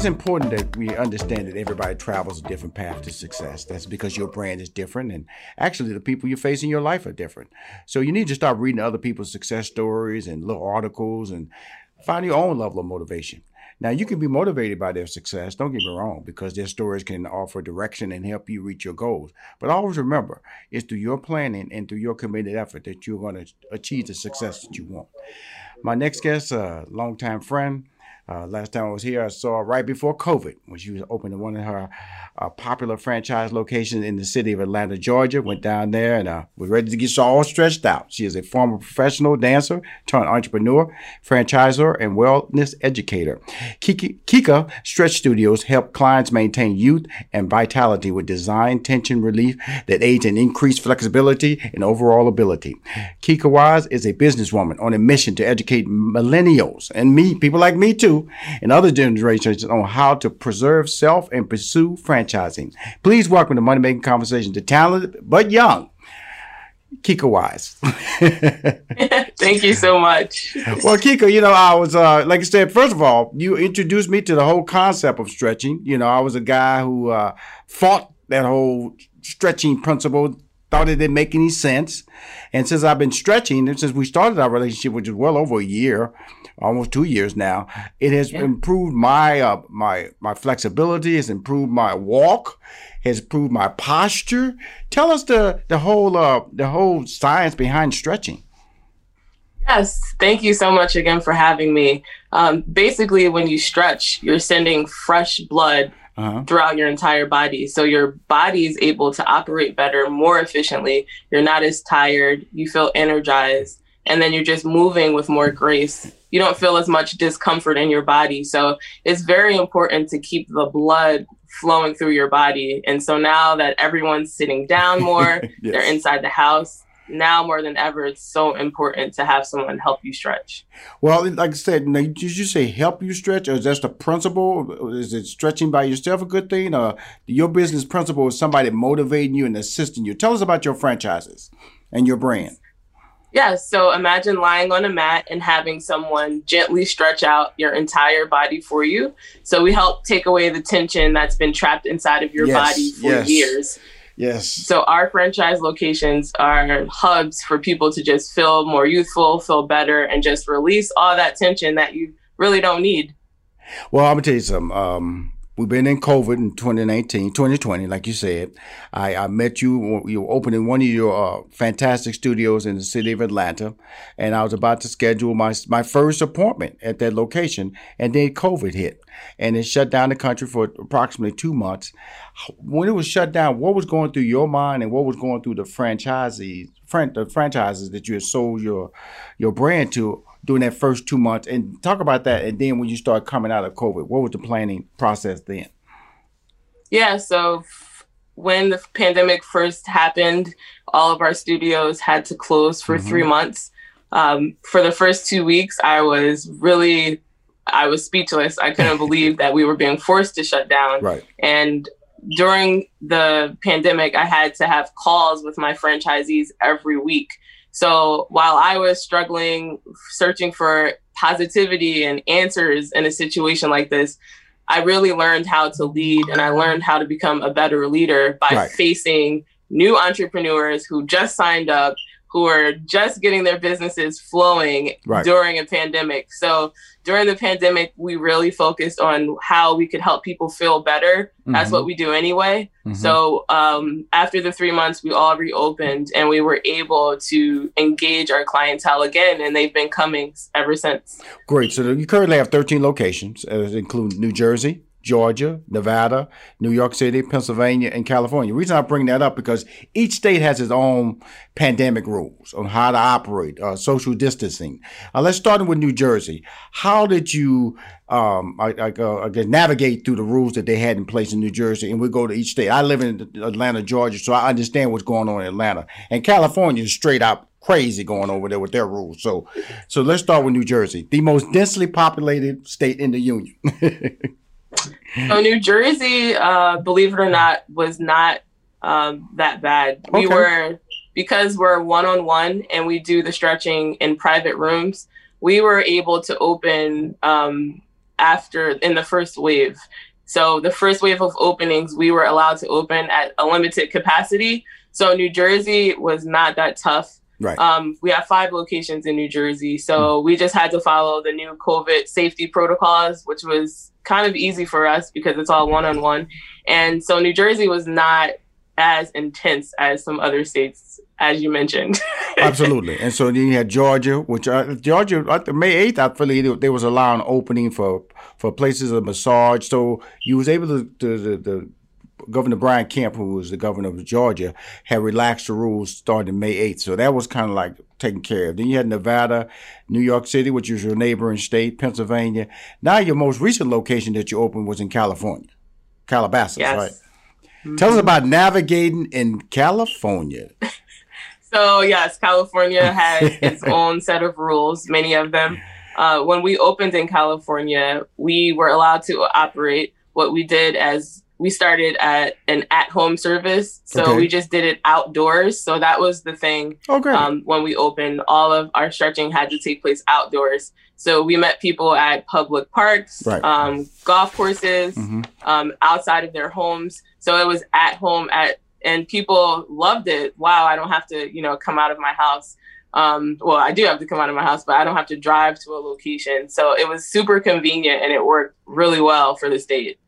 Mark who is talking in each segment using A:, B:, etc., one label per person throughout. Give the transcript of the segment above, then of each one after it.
A: It's important that we understand that everybody travels a different path to success. That's because your brand is different, and actually, the people you face in your life are different. So, you need to start reading other people's success stories and little articles and find your own level of motivation. Now, you can be motivated by their success, don't get me wrong, because their stories can offer direction and help you reach your goals. But always remember, it's through your planning and through your committed effort that you're going to achieve the success that you want. My next guest, a longtime friend, uh, last time I was here, I saw her right before COVID when she was opening one of her uh, popular franchise locations in the city of Atlanta, Georgia. Went down there and uh, was ready to get all stretched out. She is a former professional dancer, turned entrepreneur, franchisor, and wellness educator. Kiki, Kika Stretch Studios help clients maintain youth and vitality with design tension relief that aids in increased flexibility and overall ability. Kika Wise is a businesswoman on a mission to educate millennials and me, people like me too, and other generations on how to preserve self and pursue franchising. Please welcome to Money Making Conversation to talented but young. Kika Wise.
B: Thank you so much.
A: Well, Kika, you know, I was, uh, like I said, first of all, you introduced me to the whole concept of stretching. You know, I was a guy who uh, fought that whole stretching principle, thought it didn't make any sense. And since I've been stretching, and since we started our relationship, which is well over a year, almost two years now, it has yeah. improved my uh, my my flexibility. Has improved my walk. Has improved my posture. Tell us the the whole uh, the whole science behind stretching.
B: Yes, thank you so much again for having me. Um, basically, when you stretch, you're sending fresh blood uh-huh. throughout your entire body. So your body is able to operate better, more efficiently. You're not as tired. You feel energized. And then you're just moving with more grace. You don't feel as much discomfort in your body. So it's very important to keep the blood flowing through your body. And so now that everyone's sitting down more, yes. they're inside the house, now more than ever, it's so important to have someone help you stretch.
A: Well, like I said, did you say help you stretch, or is that the principle? Is it stretching by yourself a good thing, or your business principle is somebody motivating you and assisting you? Tell us about your franchises and your brand.
B: Yeah, so imagine lying on a mat and having someone gently stretch out your entire body for you. So we help take away the tension that's been trapped inside of your yes, body for yes. years.
A: Yes.
B: So our franchise locations are hubs for people to just feel more youthful, feel better, and just release all that tension that you really don't need.
A: Well, I'm gonna tell you something. Um, We've been in COVID in 2019, 2020, like you said. I, I met you, you were opening one of your uh, fantastic studios in the city of Atlanta, and I was about to schedule my, my first appointment at that location, and then COVID hit, and it shut down the country for approximately two months. When it was shut down, what was going through your mind, and what was going through the franchisees, the franchises that you had sold your your brand to during that first two months. And talk about that and then when you start coming out of covid what was the planning process then?
B: Yeah so f- when the pandemic first happened all of our studios had to close for mm-hmm. three months. Um, for the first two weeks i was really i was speechless. I couldn't believe that we were being forced to shut down.
A: Right.
B: And during the pandemic i had to have calls with my franchisees every week so while I was struggling, searching for positivity and answers in a situation like this, I really learned how to lead and I learned how to become a better leader by right. facing new entrepreneurs who just signed up who are just getting their businesses flowing right. during a pandemic. So during the pandemic, we really focused on how we could help people feel better. Mm-hmm. That's what we do anyway. Mm-hmm. So um, after the three months, we all reopened and we were able to engage our clientele again, and they've been coming ever since.
A: Great. So you currently have 13 locations, uh, including New Jersey, Georgia, Nevada, New York City, Pennsylvania, and California. The reason I bring that up because each state has its own pandemic rules on how to operate, uh, social distancing. Uh, let's start with New Jersey. How did you um, I, I, uh, navigate through the rules that they had in place in New Jersey, and we go to each state. I live in Atlanta, Georgia, so I understand what's going on in Atlanta. And California is straight up crazy going over there with their rules. So, so let's start with New Jersey, the most densely populated state in the union.
B: so New Jersey, uh, believe it or not, was not um, that bad. We okay. were because we're one on one and we do the stretching in private rooms. We were able to open um, after in the first wave. So the first wave of openings, we were allowed to open at a limited capacity. So New Jersey was not that tough.
A: Right.
B: Um, we have five locations in New Jersey, so mm. we just had to follow the new COVID safety protocols, which was kind of easy for us because it's all one on one. And so New Jersey was not as intense as some other states, as you mentioned.
A: Absolutely. And so then you had Georgia, which uh, Georgia, uh, May 8th, I believe there was a allowing opening for, for places of massage. So you was able to, to, to, to Governor Brian Kemp, who was the governor of Georgia, had relaxed the rules starting May 8th. So that was kind of like taken care of. Then you had Nevada, New York City, which is your neighboring state, Pennsylvania. Now your most recent location that you opened was in California, Calabasas, yes. right? Mm-hmm. Tell us about navigating in California.
B: so yes, California has its own set of rules, many of them. Uh, when we opened in California, we were allowed to operate what we did as we started at an at-home service, so okay. we just did it outdoors. So that was the thing.
A: Okay. Um,
B: when we opened, all of our stretching had to take place outdoors. So we met people at public parks,
A: right.
B: um, golf courses, mm-hmm. um, outside of their homes. So it was at home at, and people loved it. Wow, I don't have to, you know, come out of my house. Um, well, I do have to come out of my house, but I don't have to drive to a location. So it was super convenient and it worked really well for the state.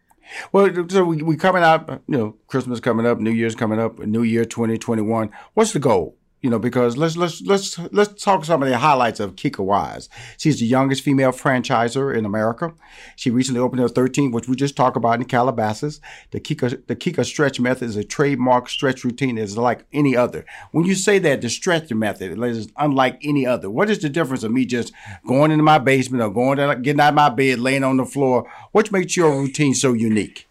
A: Well, so we we coming up, you know, Christmas coming up, New Year's coming up, New Year 2021. What's the goal? You know, because let's let's let's let's talk some of the highlights of Kika Wise. She's the youngest female franchisor in America. She recently opened her 13, which we just talked about in Calabasas. The Kika the Kika stretch method is a trademark stretch routine. It's like any other. When you say that the stretch method is unlike any other, what is the difference of me just going into my basement or going to, getting out of my bed, laying on the floor? What makes your routine so unique?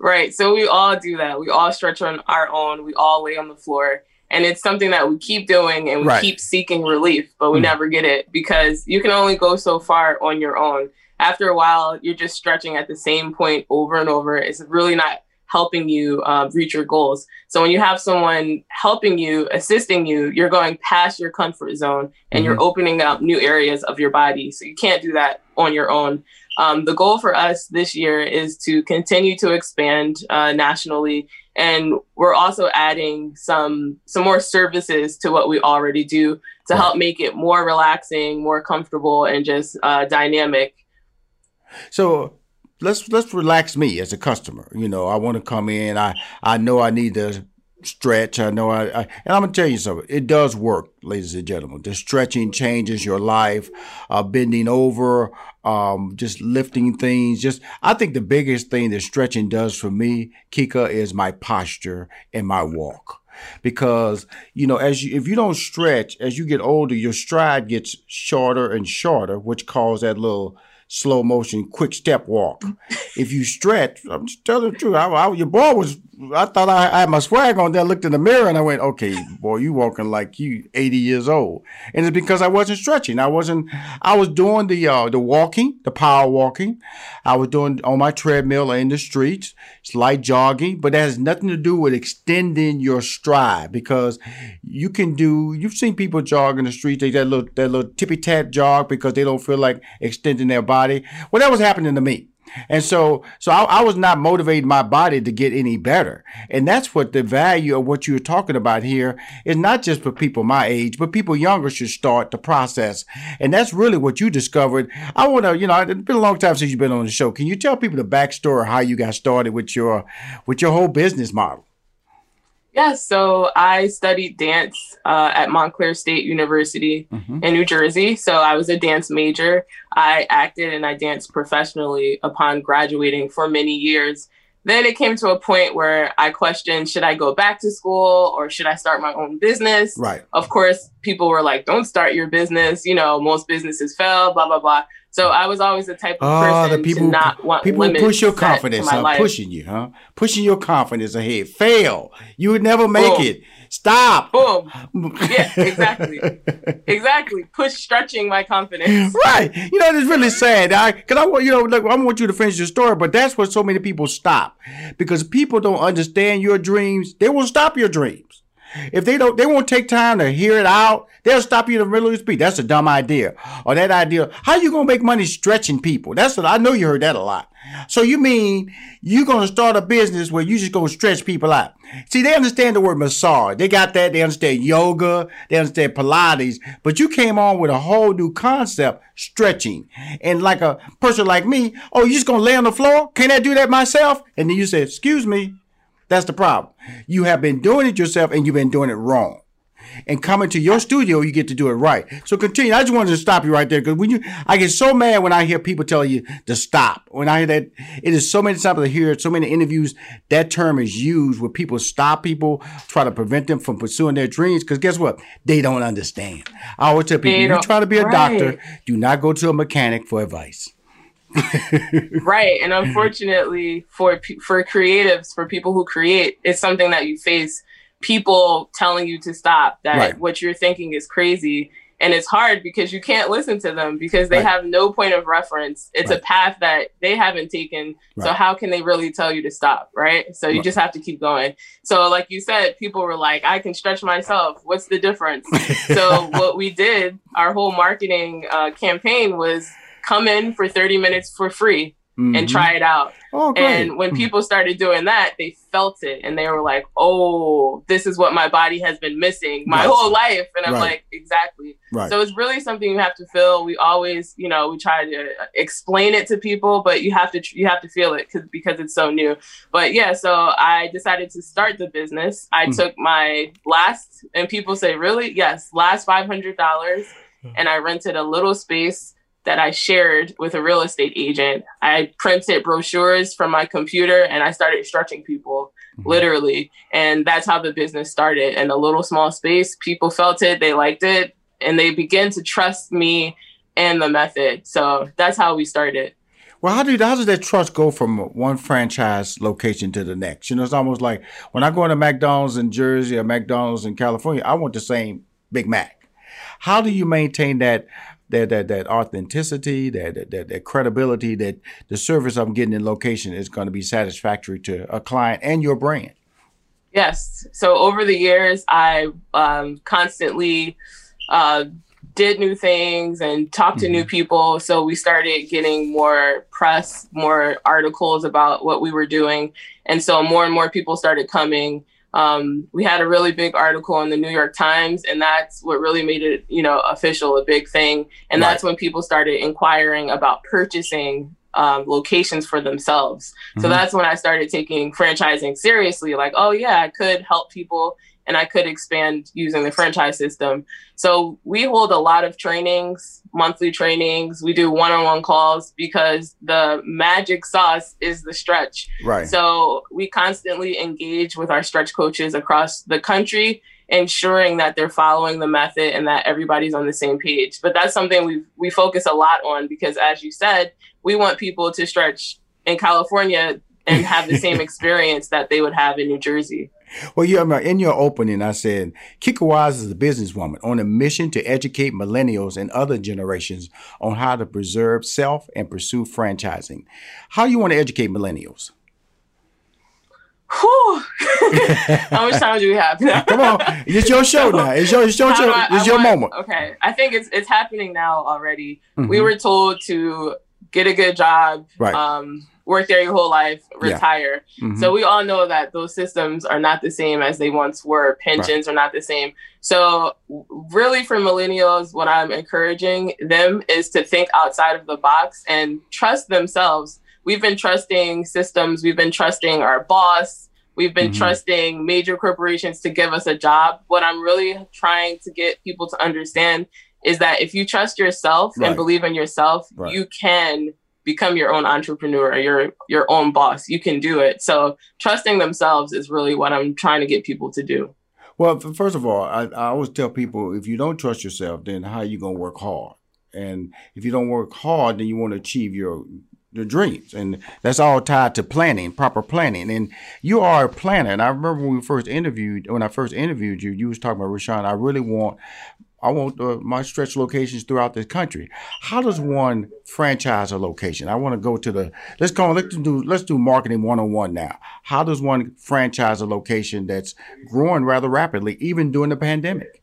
B: Right. So we all do that. We all stretch on our own. We all lay on the floor and it's something that we keep doing and we right. keep seeking relief but we mm. never get it because you can only go so far on your own after a while you're just stretching at the same point over and over it's really not helping you uh, reach your goals so when you have someone helping you assisting you you're going past your comfort zone and mm-hmm. you're opening up new areas of your body so you can't do that on your own um, the goal for us this year is to continue to expand uh, nationally and we're also adding some some more services to what we already do to help make it more relaxing more comfortable and just uh, dynamic.
A: So let's let's relax me as a customer. You know i want to come in. I i know i need to stretch. I know I, I, and I'm gonna tell you something. It does work, ladies and gentlemen. The stretching changes your life. Uh, bending over, um, just lifting things. Just I think the biggest thing that stretching does for me, Kika, is my posture and my walk. Because you know, as you if you don't stretch, as you get older, your stride gets shorter and shorter, which causes that little slow motion, quick step walk. if you stretch, I'm just telling the truth. I, I, your boy was I thought I, I, had my swag on there, looked in the mirror, and I went, okay, boy, you walking like you 80 years old. And it's because I wasn't stretching. I wasn't, I was doing the, uh, the walking, the power walking. I was doing on my treadmill or in the streets, it's light jogging, but that has nothing to do with extending your stride because you can do, you've seen people jog in the streets, they that little, that little tippy tap jog because they don't feel like extending their body. Well, that was happening to me. And so, so I, I, was not motivating my body to get any better. And that's what the value of what you're talking about here is not just for people my age, but people younger should start the process. And that's really what you discovered. I want to, you know, it's been a long time since you've been on the show. Can you tell people the backstory how you got started with your, with your whole business model?
B: Yes, so I studied dance uh, at Montclair State University mm-hmm. in New Jersey. So I was a dance major. I acted and I danced professionally upon graduating for many years. Then it came to a point where I questioned should I go back to school or should I start my own business?
A: Right.
B: Of course, people were like, don't start your business. You know, most businesses fail, blah, blah, blah. So I was always the type of oh, person the people, to not want
A: people
B: limits
A: push your confidence, huh? pushing you, huh? Pushing your confidence ahead. Fail. You would never make Boom. it. Stop.
B: Boom. Yeah, exactly. exactly. Push stretching my confidence.
A: Right. You know, it's really sad. I because I want you know, look, I want you to finish your story, but that's where so many people stop. Because people don't understand your dreams, they will stop your dreams. If they don't, they won't take time to hear it out. They'll stop you in the middle of your speech. That's a dumb idea. Or that idea. How you gonna make money stretching people? That's what I know you heard that a lot. So you mean you gonna start a business where you just gonna stretch people out? See, they understand the word massage. They got that. They understand yoga. They understand Pilates. But you came on with a whole new concept, stretching. And like a person like me, oh, you just gonna lay on the floor? Can I do that myself? And then you say, excuse me, that's the problem. You have been doing it yourself and you've been doing it wrong. And coming to your studio, you get to do it right. So continue. I just wanted to stop you right there because when you, I get so mad when I hear people tell you to stop. When I hear that, it is so many times I hear so many interviews that term is used where people stop people, try to prevent them from pursuing their dreams. Because guess what? They don't understand. I always tell people, If you try to be a right. doctor, do not go to a mechanic for advice.
B: right and unfortunately for for creatives for people who create it's something that you face people telling you to stop that right. what you're thinking is crazy and it's hard because you can't listen to them because they right. have no point of reference. It's right. a path that they haven't taken so how can they really tell you to stop right? So you just have to keep going. So like you said people were like i can stretch myself. What's the difference? So what we did our whole marketing uh, campaign was come in for 30 minutes for free mm-hmm. and try it out. Oh, and when mm-hmm. people started doing that, they felt it and they were like, oh, this is what my body has been missing my yes. whole life. And I'm right. like, exactly. Right. So it's really something you have to feel. We always, you know, we try to explain it to people, but you have to, you have to feel it because, because it's so new. But yeah, so I decided to start the business. I mm-hmm. took my last, and people say, really? Yes, last $500 and I rented a little space that I shared with a real estate agent. I printed brochures from my computer and I started stretching people mm-hmm. literally. And that's how the business started. In a little small space, people felt it, they liked it, and they began to trust me and the method. So that's how we started.
A: Well, how do how does that trust go from one franchise location to the next? You know, it's almost like when I go into McDonald's in Jersey or McDonald's in California, I want the same Big Mac. How do you maintain that that that that authenticity, that, that that credibility, that the service I'm getting in location is going to be satisfactory to a client and your brand.
B: Yes. So over the years, I um, constantly uh, did new things and talked to mm-hmm. new people. So we started getting more press, more articles about what we were doing, and so more and more people started coming um, we had a really big article in the New York Times, and that's what really made it, you know, official, a big thing. And right. that's when people started inquiring about purchasing um, locations for themselves. Mm-hmm. So that's when I started taking franchising seriously. Like, oh yeah, I could help people and I could expand using the franchise system. So we hold a lot of trainings, monthly trainings. We do one-on-one calls because the magic sauce is the stretch.
A: Right.
B: So we constantly engage with our stretch coaches across the country, ensuring that they're following the method and that everybody's on the same page. But that's something we we focus a lot on because, as you said, we want people to stretch in California and have the same experience that they would have in New Jersey.
A: Well, you in your opening, I said Kika Wise is a businesswoman on a mission to educate millennials and other generations on how to preserve self and pursue franchising. How you want to educate millennials?
B: Whew. How much time do we have?
A: Come on, it's your show now. It's your, it's your show. I, it's I your want, moment.
B: Okay, I think it's it's happening now already. Mm-hmm. We were told to get a good job,
A: right.
B: um, work there your whole life, retire. Yeah. Mm-hmm. So we all know that those systems are not the same as they once were. Pensions right. are not the same. So really for millennials, what I'm encouraging them is to think outside of the box and trust themselves. We've been trusting systems, we've been trusting our boss, We've been mm-hmm. trusting major corporations to give us a job. What I'm really trying to get people to understand is that if you trust yourself right. and believe in yourself, right. you can become your own entrepreneur, your your own boss. You can do it. So trusting themselves is really what I'm trying to get people to do.
A: Well, first of all, I, I always tell people if you don't trust yourself, then how are you gonna work hard? And if you don't work hard, then you want to achieve your your dreams. And that's all tied to planning, proper planning. And you are a planner. And I remember when we first interviewed, when I first interviewed you, you was talking about Rushion, I really want I want uh, my stretch locations throughout the country. How does one franchise a location? I want to go to the let's go let's do let's do marketing one on one now. How does one franchise a location that's growing rather rapidly, even during the pandemic?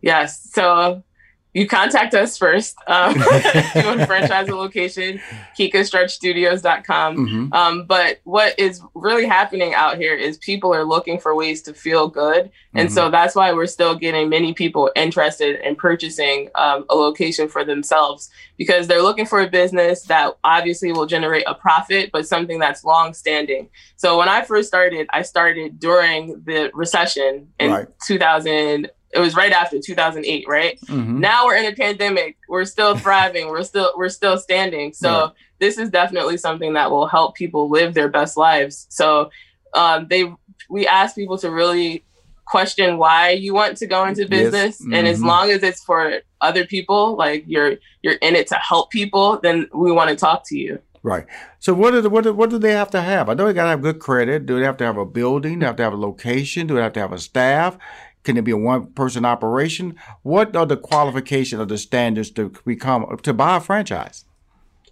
B: Yes. So you contact us first. Um, you want to franchise a location, kikastretchstudios.com. Mm-hmm. Um, but what is really happening out here is people are looking for ways to feel good. And mm-hmm. so that's why we're still getting many people interested in purchasing um, a location for themselves because they're looking for a business that obviously will generate a profit, but something that's long standing. So when I first started, I started during the recession in right. 2000 it was right after 2008 right mm-hmm. now we're in a pandemic we're still thriving we're still we're still standing so yeah. this is definitely something that will help people live their best lives so um, they we ask people to really question why you want to go into business yes. mm-hmm. and as mm-hmm. long as it's for other people like you're you're in it to help people then we want to talk to you
A: Right. So what do what do, what do they have to have? I know they got to have good credit. Do they have to have a building? Do they have to have a location? Do they have to have a staff? Can it be a one person operation? What are the qualifications or the standards to become to buy a franchise?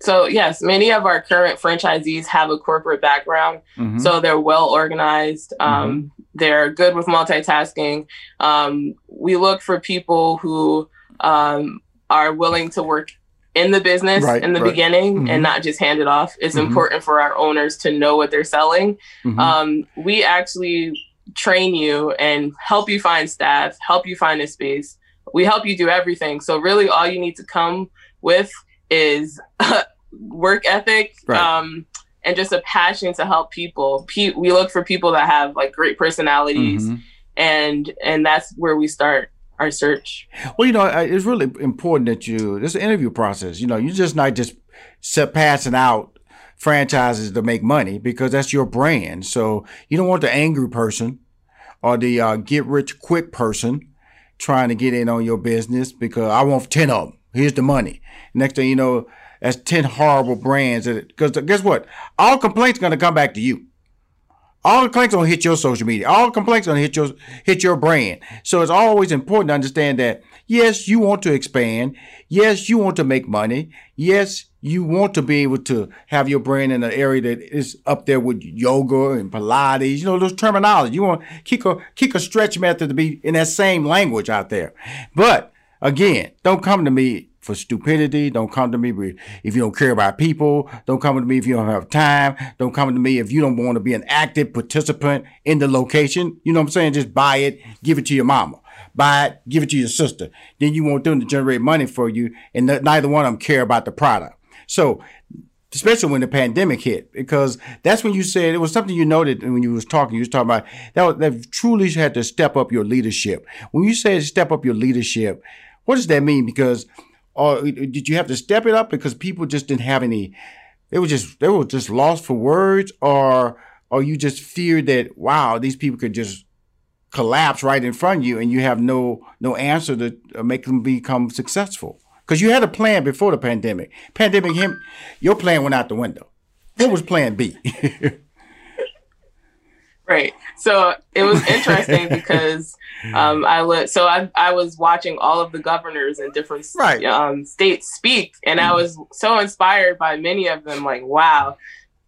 B: So yes, many of our current franchisees have a corporate background, mm-hmm. so they're well organized. Um, mm-hmm. They're good with multitasking. Um, we look for people who um, are willing to work in the business right, in the right. beginning mm-hmm. and not just hand it off. It's mm-hmm. important for our owners to know what they're selling. Mm-hmm. Um, we actually train you and help you find staff, help you find a space. We help you do everything. So really all you need to come with is work ethic right. um, and just a passion to help people. Pe- we look for people that have like great personalities mm-hmm. and and that's where we start our search.
A: Well, you know, it's really important that you this interview process. You know, you're just not just passing out franchises to make money because that's your brand. So you don't want the angry person or the uh, get rich quick person trying to get in on your business because I want 10 of them. Here's the money. Next thing you know, that's 10 horrible brands. Because guess what? All complaints going to come back to you. All the complaints gonna hit your social media. All the complaints gonna hit your hit your brand. So it's always important to understand that yes, you want to expand. Yes, you want to make money. Yes, you want to be able to have your brand in an area that is up there with yoga and Pilates, you know, those terminology. You want Kika kick a stretch method to be in that same language out there. But again, don't come to me for stupidity. Don't come to me if you don't care about people. Don't come to me if you don't have time. Don't come to me if you don't want to be an active participant in the location. You know what I'm saying? Just buy it, give it to your mama buy it, give it to your sister. Then you want them to generate money for you, and neither one of them care about the product. So, especially when the pandemic hit, because that's when you said it was something you noted when you was talking. You was talking about that. That truly had to step up your leadership. When you say step up your leadership, what does that mean? Because, uh, or did you have to step it up because people just didn't have any? They were just they were just lost for words, or or you just feared that wow, these people could just collapse right in front of you, and you have no no answer to make them become successful. Because you had a plan before the pandemic. Pandemic him, your plan went out the window. What was plan B?
B: right. So it was interesting because um, I was so I, I was watching all of the governors in different right. um, states speak, and I was so inspired by many of them. Like, wow,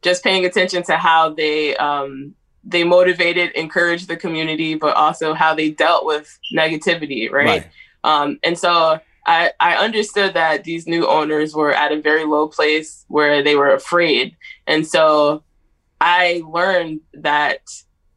B: just paying attention to how they um, they motivated, encouraged the community, but also how they dealt with negativity, right? right. Um, and so I, I understood that these new owners were at a very low place where they were afraid. And so I learned that,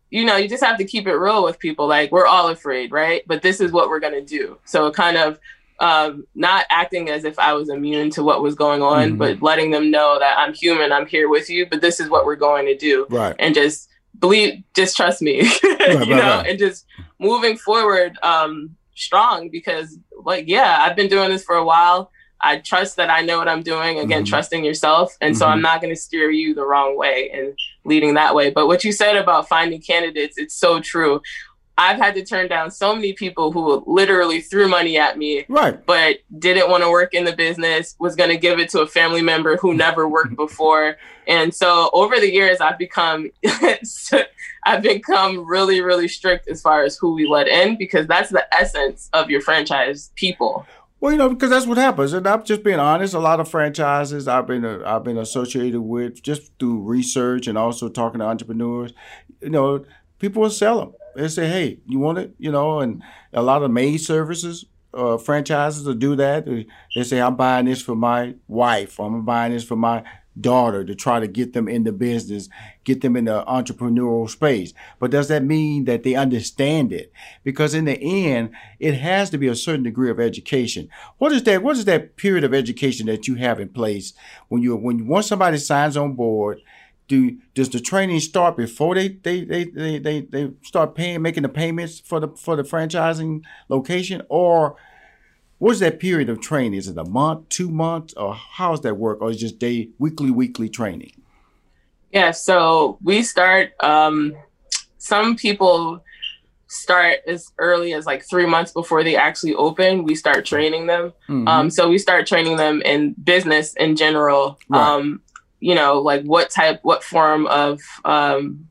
B: you know, you just have to keep it real with people. Like, we're all afraid, right? But this is what we're going to do. So, kind of um, not acting as if I was immune to what was going on, mm-hmm. but letting them know that I'm human, I'm here with you, but this is what we're going to do.
A: Right.
B: And just believe just trust me right, you know right. and just moving forward um strong because like yeah i've been doing this for a while i trust that i know what i'm doing again mm-hmm. trusting yourself and mm-hmm. so i'm not going to steer you the wrong way and leading that way but what you said about finding candidates it's so true I've had to turn down so many people who literally threw money at me,
A: right?
B: But didn't want to work in the business, was going to give it to a family member who never worked before, and so over the years, I've become, I've become really, really strict as far as who we let in because that's the essence of your franchise people.
A: Well, you know, because that's what happens, and I'm just being honest. A lot of franchises I've been uh, I've been associated with just through research and also talking to entrepreneurs. You know, people will sell them they say, hey, you want it? You know, and a lot of maid services uh, franchises will do that. They say, I'm buying this for my wife. I'm buying this for my daughter to try to get them in the business, get them in the entrepreneurial space. But does that mean that they understand it? Because in the end, it has to be a certain degree of education. What is that? What is that period of education that you have in place when you when once somebody signs on board? Do does the training start before they they, they, they, they, they start paying making the payments for the for the franchising location? Or what's that period of training? Is it a month two months or how does that work? Or is it just day weekly weekly training?
B: Yeah so we start um, some people start as early as like three months before they actually open. We start training them. Mm-hmm. um, so we start training them in business in general. Right. um, you know, like what type, what form of um,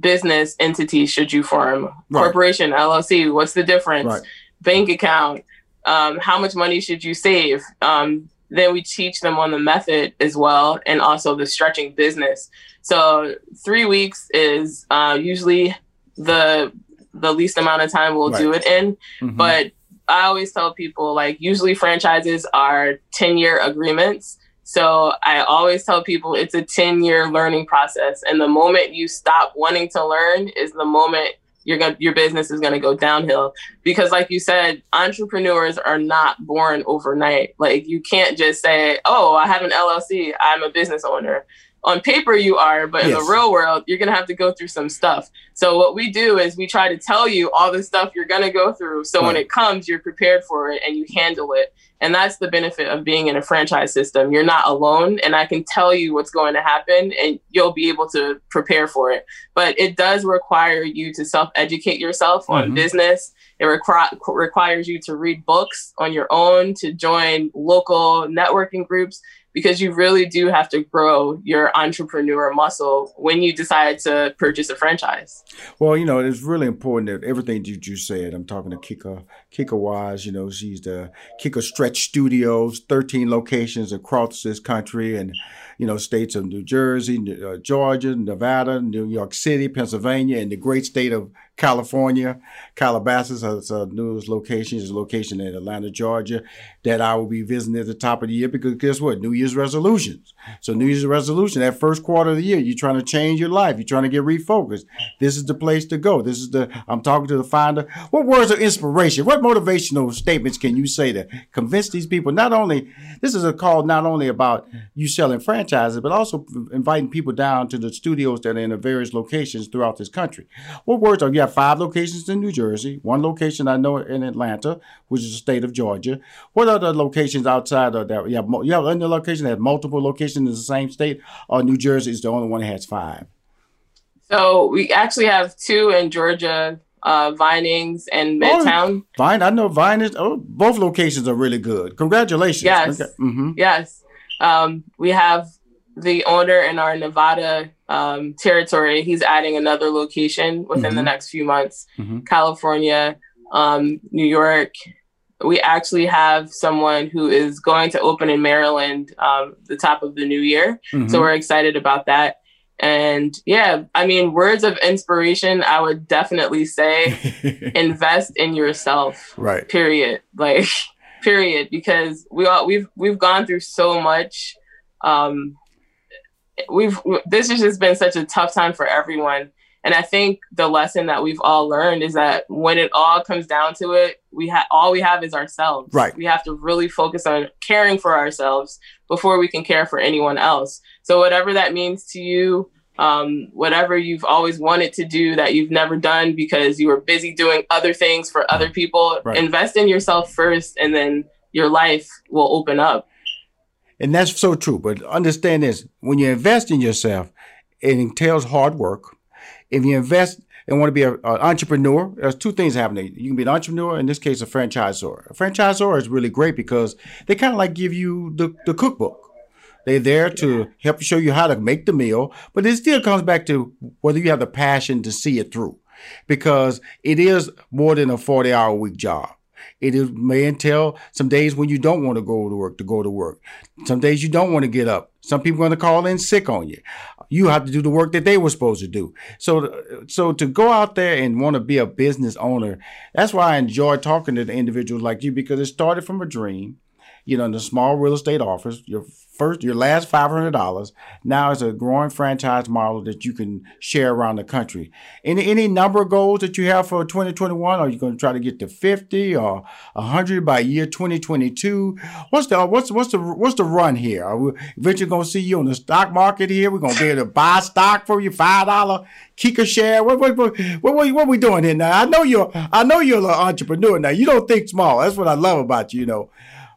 B: business entity should you form? Right. Corporation, LLC, what's the difference? Right. Bank account, um, how much money should you save? Um, then we teach them on the method as well, and also the stretching business. So three weeks is uh, usually the the least amount of time we'll right. do it in, mm-hmm. but I always tell people like usually franchises are 10 year agreements. So I always tell people it's a 10 year learning process. And the moment you stop wanting to learn is the moment you're going your business is going to go downhill because like you said entrepreneurs are not born overnight like you can't just say oh i have an llc i'm a business owner on paper you are, but yes. in the real world, you're gonna have to go through some stuff. So what we do is we try to tell you all the stuff you're gonna go through. So right. when it comes, you're prepared for it and you handle it. And that's the benefit of being in a franchise system. You're not alone, and I can tell you what's going to happen, and you'll be able to prepare for it. But it does require you to self educate yourself on mm-hmm. business. It requ- requires you to read books on your own, to join local networking groups because you really do have to grow your entrepreneur muscle when you decide to purchase a franchise.
A: Well, you know, it's really important that everything you just said. I'm talking to Kika, Kika Wise. You know, she's the Kika Stretch Studios, 13 locations across this country, and you know, states of New Jersey, uh, Georgia, Nevada, New York City, Pennsylvania, and the great state of California. Calabasas uh, has a newest location, is a location in Atlanta, Georgia, that I will be visiting at the top of the year because guess what? New Year's resolutions. So New Year's resolution, that first quarter of the year, you're trying to change your life. You're trying to get refocused. This is the place to go. This is the, I'm talking to the finder. What words of inspiration, what motivational statements can you say to convince these people? Not only, this is a call not only about you selling franchises, but also inviting people down to the studios that are in the various locations throughout this country. What words are you have five locations in New Jersey, one location I know in Atlanta, which is the state of Georgia. What other locations outside of that? You have, you have other locations that have multiple locations in the same state, or New Jersey is the only one that has five?
B: So we actually have two in Georgia, uh, Vinings and oh, Midtown.
A: Oh, Vine, I know Vine is. Oh, both locations are really good. Congratulations.
B: Yes. Okay. Mm-hmm. Yes. Um, we have the owner in our Nevada um, territory. He's adding another location within mm-hmm. the next few months. Mm-hmm. California, um, New York. We actually have someone who is going to open in Maryland um, the top of the new year. Mm-hmm. So we're excited about that. And yeah, I mean, words of inspiration, I would definitely say invest in yourself.
A: Right.
B: Period. Like, period. Because we all we've we've gone through so much um we've this has just been such a tough time for everyone and i think the lesson that we've all learned is that when it all comes down to it we have all we have is ourselves
A: right
B: we have to really focus on caring for ourselves before we can care for anyone else so whatever that means to you um, whatever you've always wanted to do that you've never done because you were busy doing other things for other people. Right. Invest in yourself first, and then your life will open up.
A: And that's so true. But understand this when you invest in yourself, it entails hard work. If you invest and want to be an entrepreneur, there's two things happening. You can be an entrepreneur, in this case, a franchisor. A franchisor is really great because they kind of like give you the, the cookbook. They're there to help show you how to make the meal, but it still comes back to whether you have the passion to see it through because it is more than a 40 hour week job. It may entail some days when you don't want to go to work to go to work. Some days you don't want to get up. Some people are going to call in sick on you. You have to do the work that they were supposed to do. So, so to go out there and want to be a business owner, that's why I enjoy talking to the individuals like you because it started from a dream you know, in the small real estate office, your first, your last five hundred dollars. Now it's a growing franchise model that you can share around the country. Any any number of goals that you have for 2021? Are you going to try to get to 50 or 100 by year 2022? What's the what's what's the what's the run here? Are we eventually going to see you on the stock market here? We're going to be able to buy stock for you five dollar Kika share. What what, what what what what we doing here now? I know you're I know you're an entrepreneur now. You don't think small. That's what I love about you. You know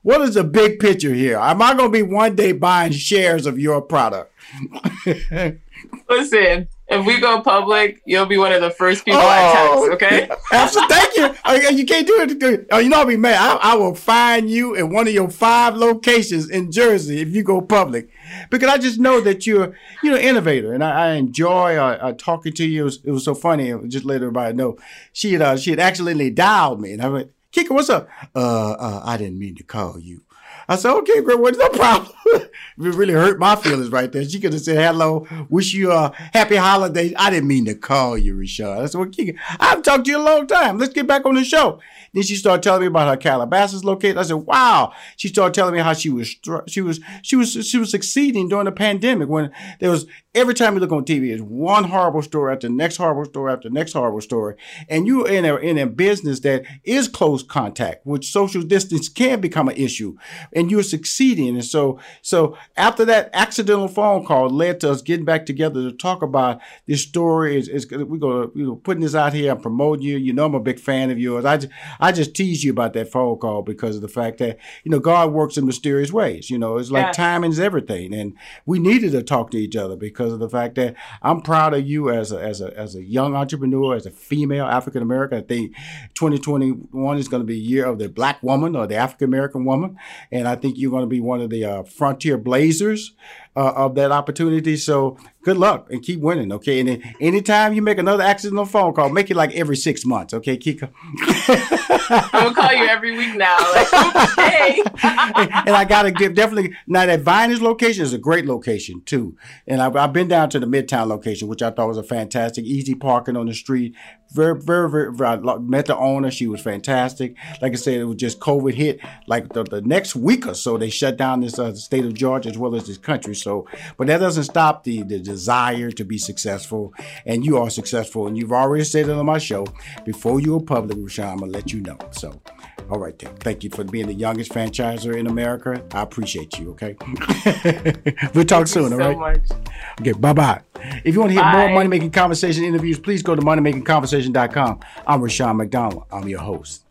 A: what is the big picture here? Am I going to be one day buying shares of your product?
B: Listen, if we go public, you'll be one of the first people oh, I text. Okay.
A: Absolutely. Thank you. Oh, you can't do it. Oh, you know I'll be mad. I, I, will find you in one of your five locations in Jersey if you go public, because I just know that you're you're an innovator, and I, I enjoy uh, uh, talking to you. It was, it was, so funny. Just let everybody know she had uh, she had accidentally dialed me, and I went, Kika, what's up? Uh, uh, I didn't mean to call you. I said, okay, great. What's the problem? It really hurt my feelings right there. She could have said, hello, wish you a happy holidays. I didn't mean to call you, Rashad. I said, well, Kika, I've talked to you a long time. Let's get back on the show. Then she started telling me about her Calabasas location. I said, wow. She started telling me how she was, she was, she was, she was succeeding during the pandemic when there was, every time you look on TV, it's one horrible story after the next horrible story after the next horrible story. And you're in a, in a business that is close contact, which social distance can become an issue and you're succeeding. And so, so after that accidental phone call led to us getting back together to talk about this story is, is we're going to, you know, putting this out here and promoting you. You know, I'm a big fan of yours. I just, I just tease you about that phone call because of the fact that you know God works in mysterious ways. You know, it's like yes. timing is everything, and we needed to talk to each other because of the fact that I'm proud of you as a as a as a young entrepreneur, as a female African American. I think 2021 is going to be a year of the Black woman or the African American woman, and I think you're going to be one of the uh, frontier blazers uh, of that opportunity. So good luck and keep winning. Okay. And then anytime you make another accidental phone call, make it like every six months. Okay, Kika.
B: I'm gonna call you every week now. Like, okay.
A: and I gotta give definitely now that Vinings location is a great location too. And I've, I've been down to the Midtown location, which I thought was a fantastic, easy parking on the street. Very, very, very, very I met the owner. She was fantastic. Like I said, it was just COVID hit. Like the, the next week or so, they shut down this uh, state of Georgia as well as this country. So, but that doesn't stop the, the desire to be successful. And you are successful. And you've already said it on my show. Before you go public, Rushion, I'm going to let you know. So, all right, then. Thank you for being the youngest franchisor in America. I appreciate you, okay? we'll talk Thank soon, all right? Much. Okay, bye bye. If you want to hear bye. more money making conversation interviews, please go to moneymakingconversation.com. I'm Rushion McDonald. I'm your host.